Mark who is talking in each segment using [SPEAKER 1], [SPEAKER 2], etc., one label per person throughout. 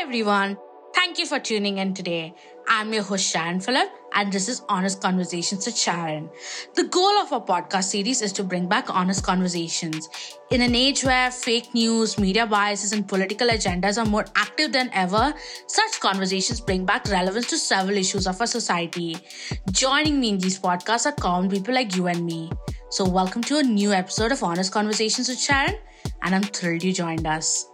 [SPEAKER 1] everyone. Thank you for tuning in today. I'm your host, Sharon Phillip, and this is Honest Conversations with Sharon. The goal of our podcast series is to bring back honest conversations. In an age where fake news, media biases, and political agendas are more active than ever, such conversations bring back relevance to several issues of our society. Joining me in these podcasts are common people like you and me. So, welcome to a new episode of Honest Conversations with Sharon, and I'm thrilled you joined us.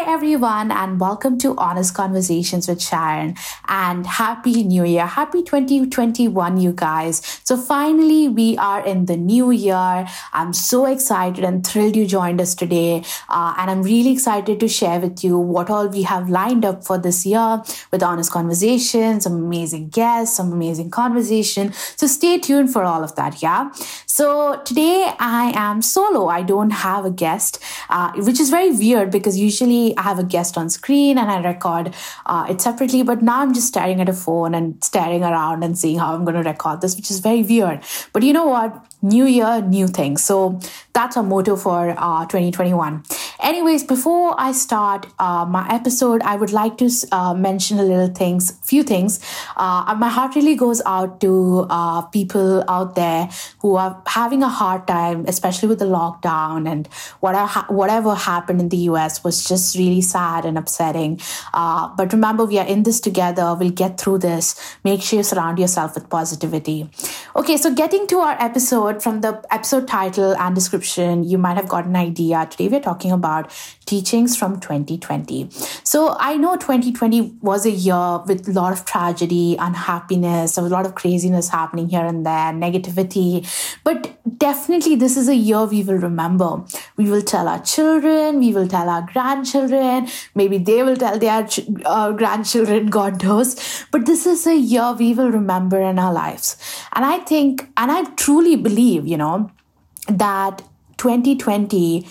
[SPEAKER 1] Hi, everyone, and welcome to Honest Conversations with Sharon. And Happy New Year. Happy 2021, you guys. So, finally, we are in the new year. I'm so excited and thrilled you joined us today. Uh, and I'm really excited to share with you what all we have lined up for this year with Honest Conversations, some amazing guests, some amazing conversation. So, stay tuned for all of that, yeah? So, today I am solo. I don't have a guest, uh, which is very weird because usually I have a guest on screen and I record uh, it separately. But now I'm just staring at a phone and staring around and seeing how I'm going to record this, which is very weird. But you know what? New year, new things. So that's our motto for uh, 2021. Anyways, before I start uh, my episode, I would like to uh, mention a little things, few things. Uh, my heart really goes out to uh, people out there who are having a hard time, especially with the lockdown and whatever whatever happened in the US was just really sad and upsetting. Uh, but remember, we are in this together. We'll get through this. Make sure you surround yourself with positivity. Okay, so getting to our episode from the episode title and description, you might have got an idea. Today we're talking about about teachings from 2020. So I know 2020 was a year with a lot of tragedy, unhappiness, a lot of craziness happening here and there, negativity. But definitely, this is a year we will remember. We will tell our children, we will tell our grandchildren, maybe they will tell their uh, grandchildren, God knows. But this is a year we will remember in our lives. And I think, and I truly believe, you know, that 2020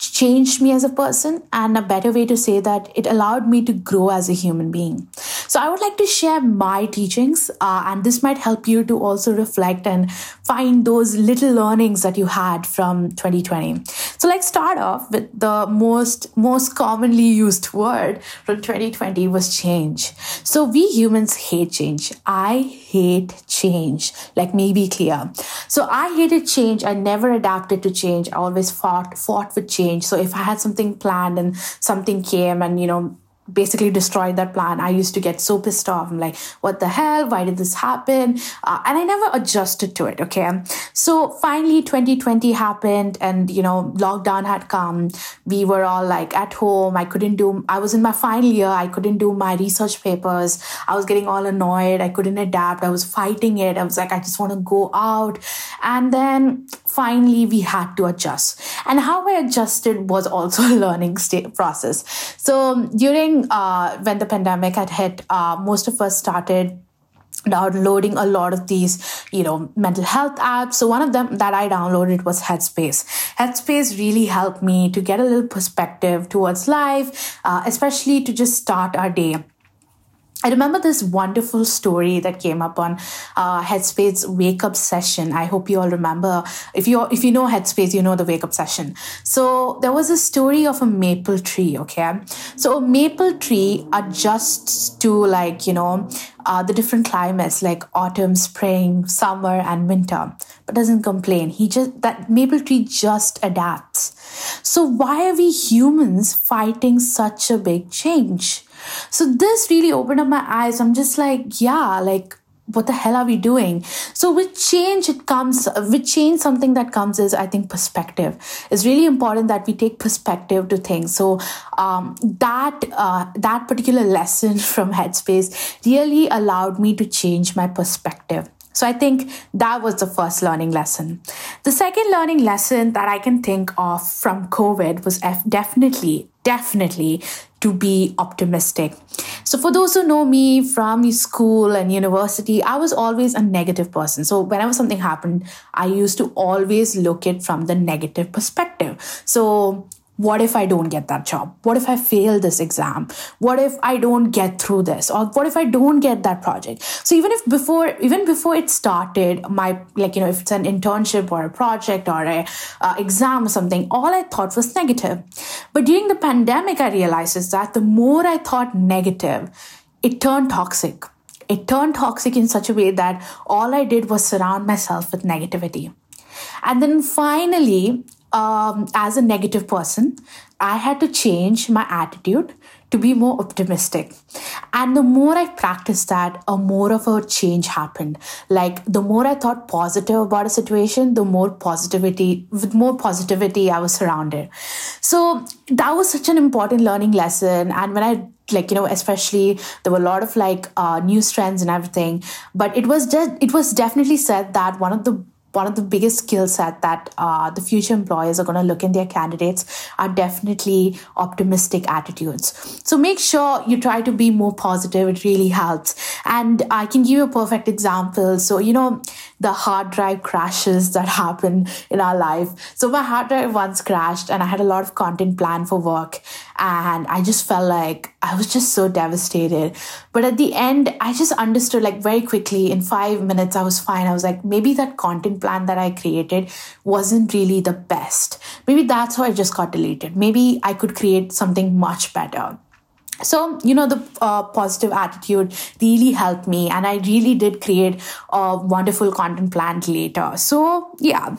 [SPEAKER 1] changed me as a person and a better way to say that it allowed me to grow as a human being. So i would like to share my teachings uh, and this might help you to also reflect and find those little learnings that you had from 2020 so let's start off with the most most commonly used word from 2020 was change. So we humans hate change. I hate change. Let me be clear. So i hated change. I never adapted to change. I always fought fought with change change. So if I had something planned and something came and, you know, basically destroyed that plan. I used to get so pissed off. I'm like, what the hell? Why did this happen? Uh, and I never adjusted to it. Okay. So finally, 2020 happened and, you know, lockdown had come. We were all like at home. I couldn't do, I was in my final year. I couldn't do my research papers. I was getting all annoyed. I couldn't adapt. I was fighting it. I was like, I just want to go out. And then finally, we had to adjust. And how I adjusted was also a learning process. So during uh, when the pandemic had hit, uh, most of us started downloading a lot of these you know mental health apps. So one of them that i downloaded was headspace. Headspace really helped me to get a little perspective towards life uh, especially to just start our day I remember this wonderful story that came up on uh, Headspace wake up session. I hope you all remember. If you if you know Headspace, you know the wake up session. So there was a story of a maple tree. Okay, so a maple tree adjusts to like you know uh, the different climates like autumn, spring, summer, and winter, but doesn't complain. He just that maple tree just adapts. So why are we humans fighting such a big change? So this really opened up my eyes. I'm just like, yeah, like what the hell are we doing so with change it comes with change something that comes is i think perspective it's really important that we take perspective to things so um, that uh, that particular lesson from headspace really allowed me to change my perspective so I think that was the first learning lesson. The second learning lesson that I can think of from COVID was definitely, definitely to be optimistic. So, for those who know me from school and university, I was always a negative person. So, whenever something happened, I used to always look it from the negative perspective. So, what if I don't get that job? What if I fail this exam? What if I don't get through this? Or what if I don't get that project? So even if before, even before it started, my, like, you know, if it's an internship or a project or a uh, exam or something, all I thought was negative. But during the pandemic, I realized is that the more I thought negative, it turned toxic. It turned toxic in such a way that all I did was surround myself with negativity. And then finally, um, as a negative person, I had to change my attitude to be more optimistic. And the more I practiced that, a more of a change happened. Like the more I thought positive about a situation, the more positivity, with more positivity, I was surrounded. So that was such an important learning lesson. And when I like you know especially there were a lot of like uh, trends and everything but it was just it was definitely said that one of the one of the biggest skill set that uh, the future employers are going to look in their candidates are definitely optimistic attitudes. So make sure you try to be more positive. It really helps. And i can give you a perfect example. So you know the hard drive crashes that happen in our life so my hard drive once crashed and i had a lot of content planned for work and i just felt like i was just so devastated but at the end i just understood like very quickly in five minutes i was fine i was like maybe that content plan that I created wasn't really the best. Maybe that's why I just got deleted. Maybe I could create something much better. So, you know, the uh, positive attitude really helped me, and I really did create a wonderful content plan later. So, yeah.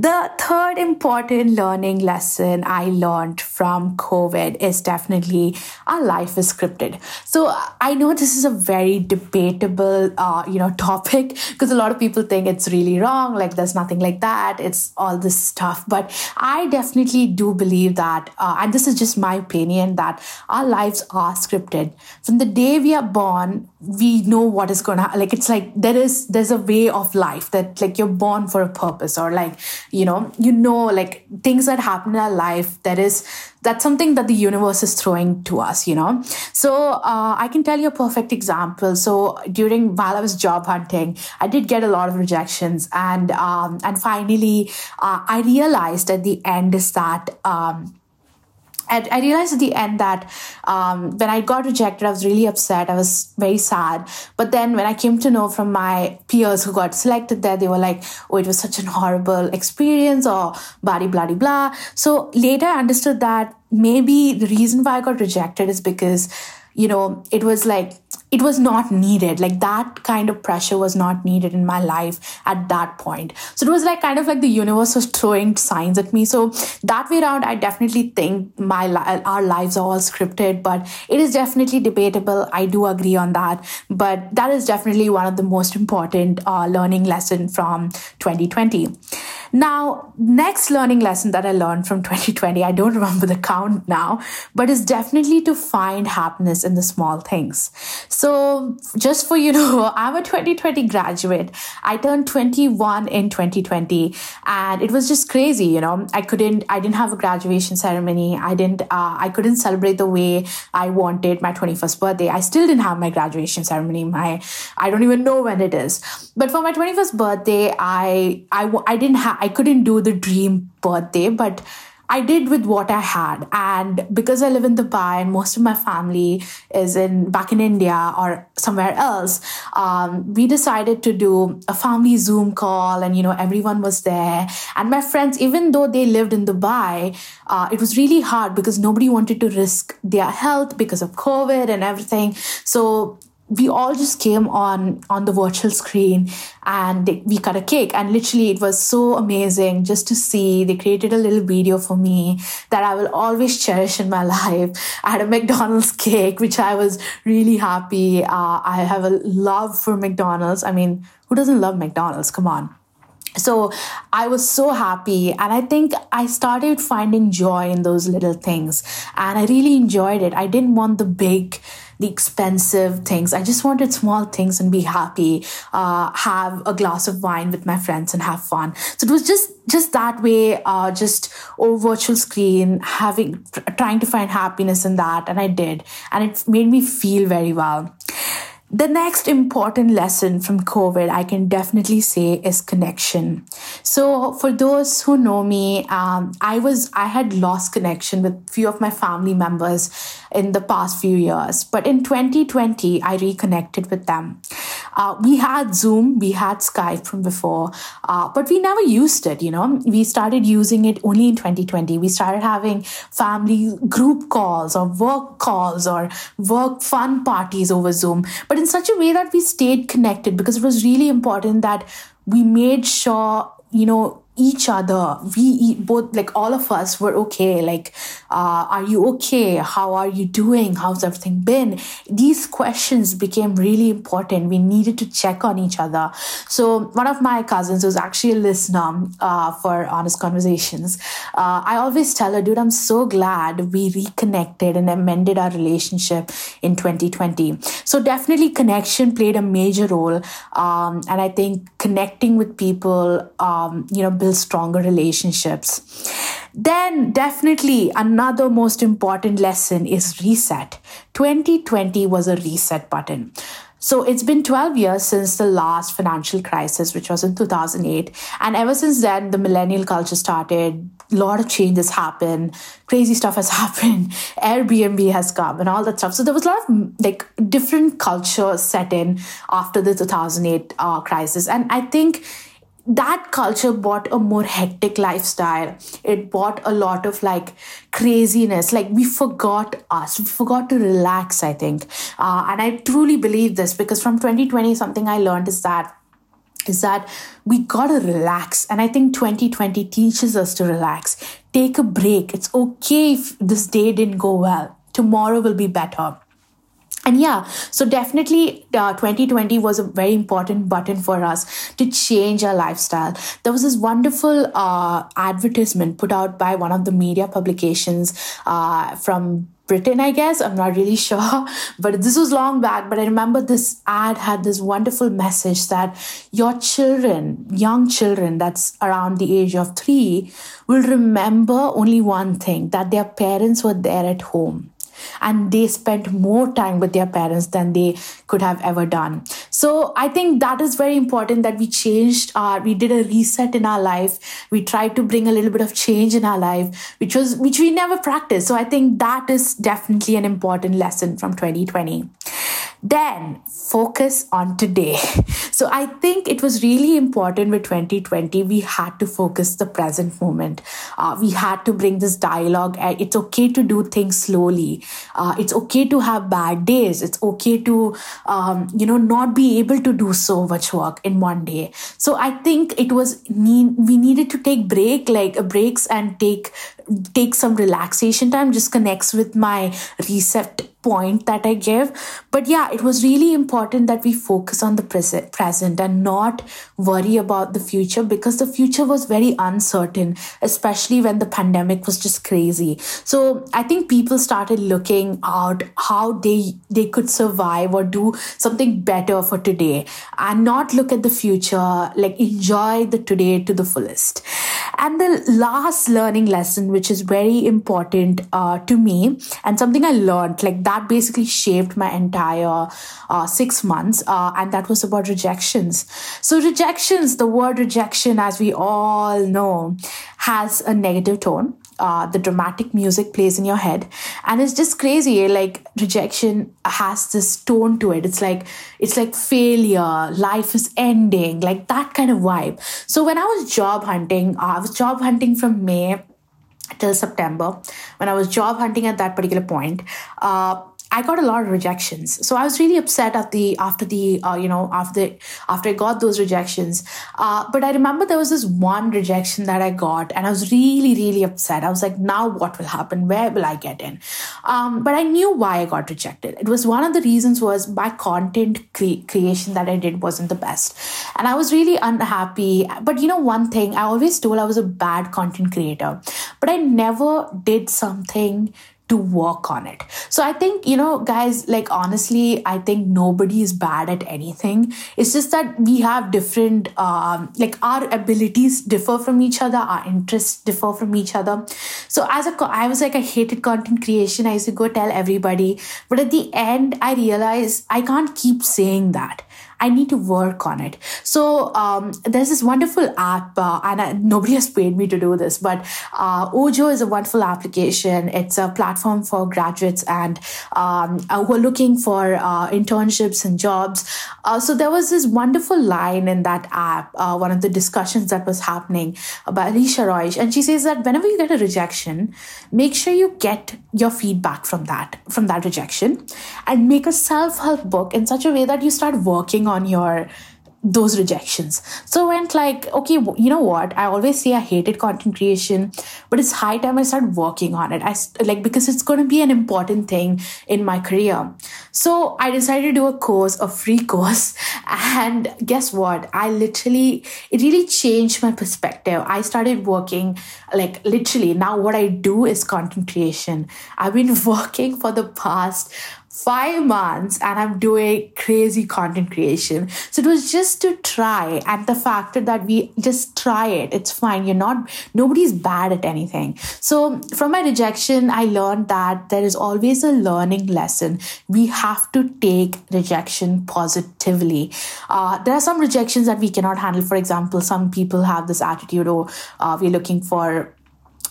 [SPEAKER 1] The third important learning lesson I learned from COVID is definitely our life is scripted. So I know this is a very debatable, uh, you know, topic because a lot of people think it's really wrong. Like there's nothing like that. It's all this stuff. But I definitely do believe that, uh, and this is just my opinion, that our lives are scripted. From the day we are born, we know what is gonna like. It's like there is there's a way of life that like you're born for a purpose or like you know you know like things that happen in our life that is that's something that the universe is throwing to us you know? So uh, i can tell you a perfect example. So during while i was job hunting i did get a lot of rejections and um, and finally uh, i realized at the end is that um, and I realized at the end that um, when I got rejected, I was really upset. I was very sad. But then when I came to know from my peers who got selected there, they were like, oh, it was such an horrible experience or blah, blah, blah, blah. So later I understood that maybe the reason why I got rejected is because, you know, it was like, it was not needed. Like that kind of pressure was not needed in my life at that point. So it was like kind of like the universe was throwing signs at me. So that way around, I definitely think my our lives are all scripted, but it is definitely debatable. I do agree on that, but that is definitely one of the most important uh, learning lesson from 2020. Now, next learning lesson that I learned from 2020, I don't remember the count now, but is definitely to find happiness in the small things. So, just for you know, I'm a 2020 graduate. I turned 21 in 2020, and it was just crazy. You know, I couldn't, I didn't have a graduation ceremony. I didn't, uh, I couldn't celebrate the way I wanted my 21st birthday. I still didn't have my graduation ceremony. My, I don't even know when it is. But for my 21st birthday, I, I, I didn't have I couldn't do the dream birthday, but I did with what I had. And because I live in Dubai and most of my family is in back in India or somewhere else, um, we decided to do a family Zoom call, and you know everyone was there. And my friends, even though they lived in Dubai, uh, it was really hard because nobody wanted to risk their health because of COVID and everything. So we all just came on on the virtual screen and they, we cut a cake. And literally it was so amazing just to see. They created a little video for me that i will always cherish in my life. I had a mcdonald's cake which i was really happy. Uh, i have a love for mcdonald's. I mean who doesn't love mcdonald's? Come on. So i was so happy. And i think i started finding joy in those little things. And i really enjoyed it. I didn't want the big the expensive things. I just wanted small things and be happy, uh, have a glass of wine with my friends and have fun. So it was just just that way, uh, just over virtual screen, having trying to find happiness in that, and I did, and it made me feel very well. The next important lesson from COVID, I can definitely say, is connection. So, for those who know me, um, I was I had lost connection with few of my family members in the past few years, but in 2020, I reconnected with them. Uh, we had Zoom, we had Skype from before, uh, but we never used it. You know, we started using it only in 2020. We started having family group calls or work calls or work fun parties over Zoom, but in such a way that we stayed connected because it was really important that we made sure, you know, each other. We both like all of us were okay. Like uh, are you okay? How are you doing? How's everything been? These questions became really important. We needed to check on each other. So one of my cousins was actually a listener uh, for honest conversations. Uh, i always tell her dude i'm so glad we reconnected and amended our relationship in 2020 so definitely connection played a major role. Um, and i think connecting with people um, you know build stronger relationships. Then, definitely, another most important lesson is reset. 2020 was a reset button. So it's been 12 years since the last financial crisis, which was in 2008. And ever since then, the millennial culture started. A lot of changes happened. Crazy stuff has happened. Airbnb has come and all that stuff. So there was a lot of like different culture set in after the 2008 uh, crisis. And I think that culture bought a more hectic lifestyle. It bought a lot of like craziness. Like we forgot us. We forgot to relax, I think. Uh, and I truly believe this because from 2020, something I learned is that is that we gotta relax. And I think 2020 teaches us to relax. Take a break. It's okay if this day didn't go well. Tomorrow will be better and yeah so definitely uh, 2020 was a very important button for us to change our lifestyle there was this wonderful uh, advertisement put out by one of the media publications uh, from Britain, I guess. I'm not really sure, but this was long back. But I remember this ad had this wonderful message that your children, young children that's around the age of three, will remember only one thing that their parents were there at home and they spent more time with their parents than they could have ever done. So i think that is very important that we changed our we did a reset in our life. We tried to bring a little bit of change in our life which was which we never practiced. So i think that is definitely an important lesson from 2020 then focus on today. So I think it was really important with 2020. We had to focus the present moment. Uh, we had to bring this dialogue. It's okay to do things slowly. Uh, it's okay to have bad days. It's okay to, um, you know, not be able to do so much work in one day. So I think it was need, we needed to take break, like uh, breaks and take take some relaxation time. Just connects with my reset point that I give. But yeah, it was really important that we focus on the present, present and not worry about the future because the future was very uncertain, especially when the pandemic was just crazy. So I think people started looking out how they they could survive or do something better for today and not look at the future, like enjoy the today to the fullest. And the last learning lesson, which is very important uh, to me and something I learned, like that basically shaped my entire six months, uh, and that was about rejections. So, rejections, the word rejection, as we all know, has a negative tone. Uh, the dramatic music plays in your head. And it's just crazy like rejection has this tone to it. It's like it's like failure. Life is ending. Like that kind of vibe. So when i was job hunting uh, i was job hunting from may till september. When i was job hunting at that particular point uh, I got a lot of rejections. So I was really upset at the after the uh, you know after after I got those rejections. Uh, but I remember there was this one rejection that I got, and I was really really upset. I was like, now what will happen? Where will I get in? Um, but I knew why I got rejected. It was one of the reasons was my content cre- creation that I did wasn't the best, and I was really unhappy. But you know one thing, I always told I was a bad content creator, but I never did something to work on it. So I think, you know, guys, like honestly, I think nobody is bad at anything. It's just that we have different, um, like our abilities differ from each other, our interests differ from each other. So as a, I was like, I hated content creation. I used to go tell everybody. But at the end, I realized I can't keep saying that. I need to work on it. So um, there's this wonderful app, uh, and I, nobody has paid me to do this, but uh, Ojo is a wonderful application. It's a platform for graduates and um, uh, who are looking for uh, internships and jobs. Uh, so there was this wonderful line in that app, one of the discussions that was happening by Alicia Roish, and she says that whenever you get a rejection, make sure you get your feedback from that from that rejection, and make a self help book in such a way that you start working on your those rejections. So I went like, okay, you know what? I always say I hated content creation, but it's high time I start working on it. I like because it's going to be an important thing in my career. So I decided to do a course, a free course, and guess what? I literally it really changed my perspective. I started working like literally now what I do is content creation. I've been working for the past five months and I'm doing crazy content creation. So it was just to try. And the factor that we just try it, it's fine. You're not, nobody's bad at anything. So from my rejection, I learned that there is always a learning lesson. We have to take rejection positively. Uh, there are some rejections that we cannot handle. For example, some people have this attitude, oh, uh, we're looking for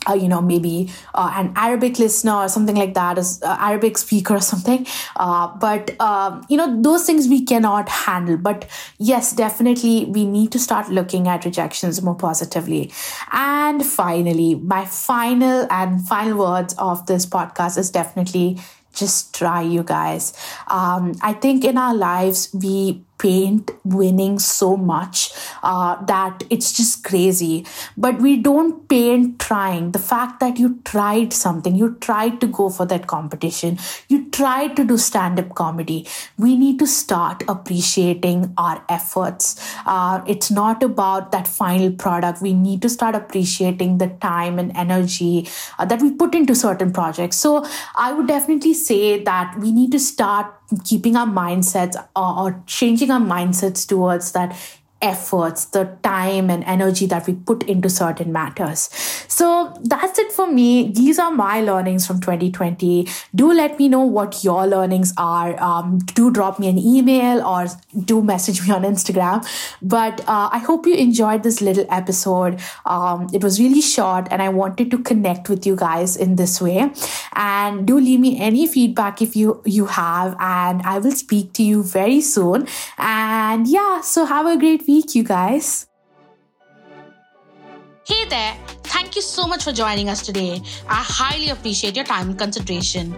[SPEAKER 1] uh, you know, maybe uh, an Arabic listener or something like that, as uh, Arabic speaker or something. Uh, but um, you know, those things we cannot handle. But yes, definitely, we need to start looking at rejections more positively. And finally, my final and final words of this podcast is definitely just try, you guys. Um, I think in our lives we paint winning so much uh, that it's just crazy. But we don't paint trying. The fact that you tried something, you tried to go for that competition, you tried to do stand up comedy. We need to start appreciating our efforts. Uh, it's not about that final product. We need to start appreciating the time and energy uh, that we put into certain projects. So I would definitely say that we need to start keeping our mindsets or, or changing our mindsets towards that efforts, the time and energy that we put into certain matters. So that's it for me. These are my learnings from 2020. Do let me know what your learnings are. Um, do drop me an email or do message me on Instagram. But uh, I hope you enjoyed this little episode. Um, it was really short and I wanted to connect with you guys in this way. And do leave me any feedback if you, you have. And I will speak to you very soon. And yeah, so have a great week, you guys.
[SPEAKER 2] Hey there. Thank you so much for joining us today. I highly appreciate your time and consideration.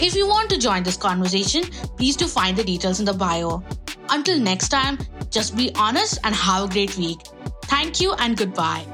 [SPEAKER 2] If you want to join this conversation, please do find the details in the bio. Until next time, just be honest and have a great week. Thank you and goodbye.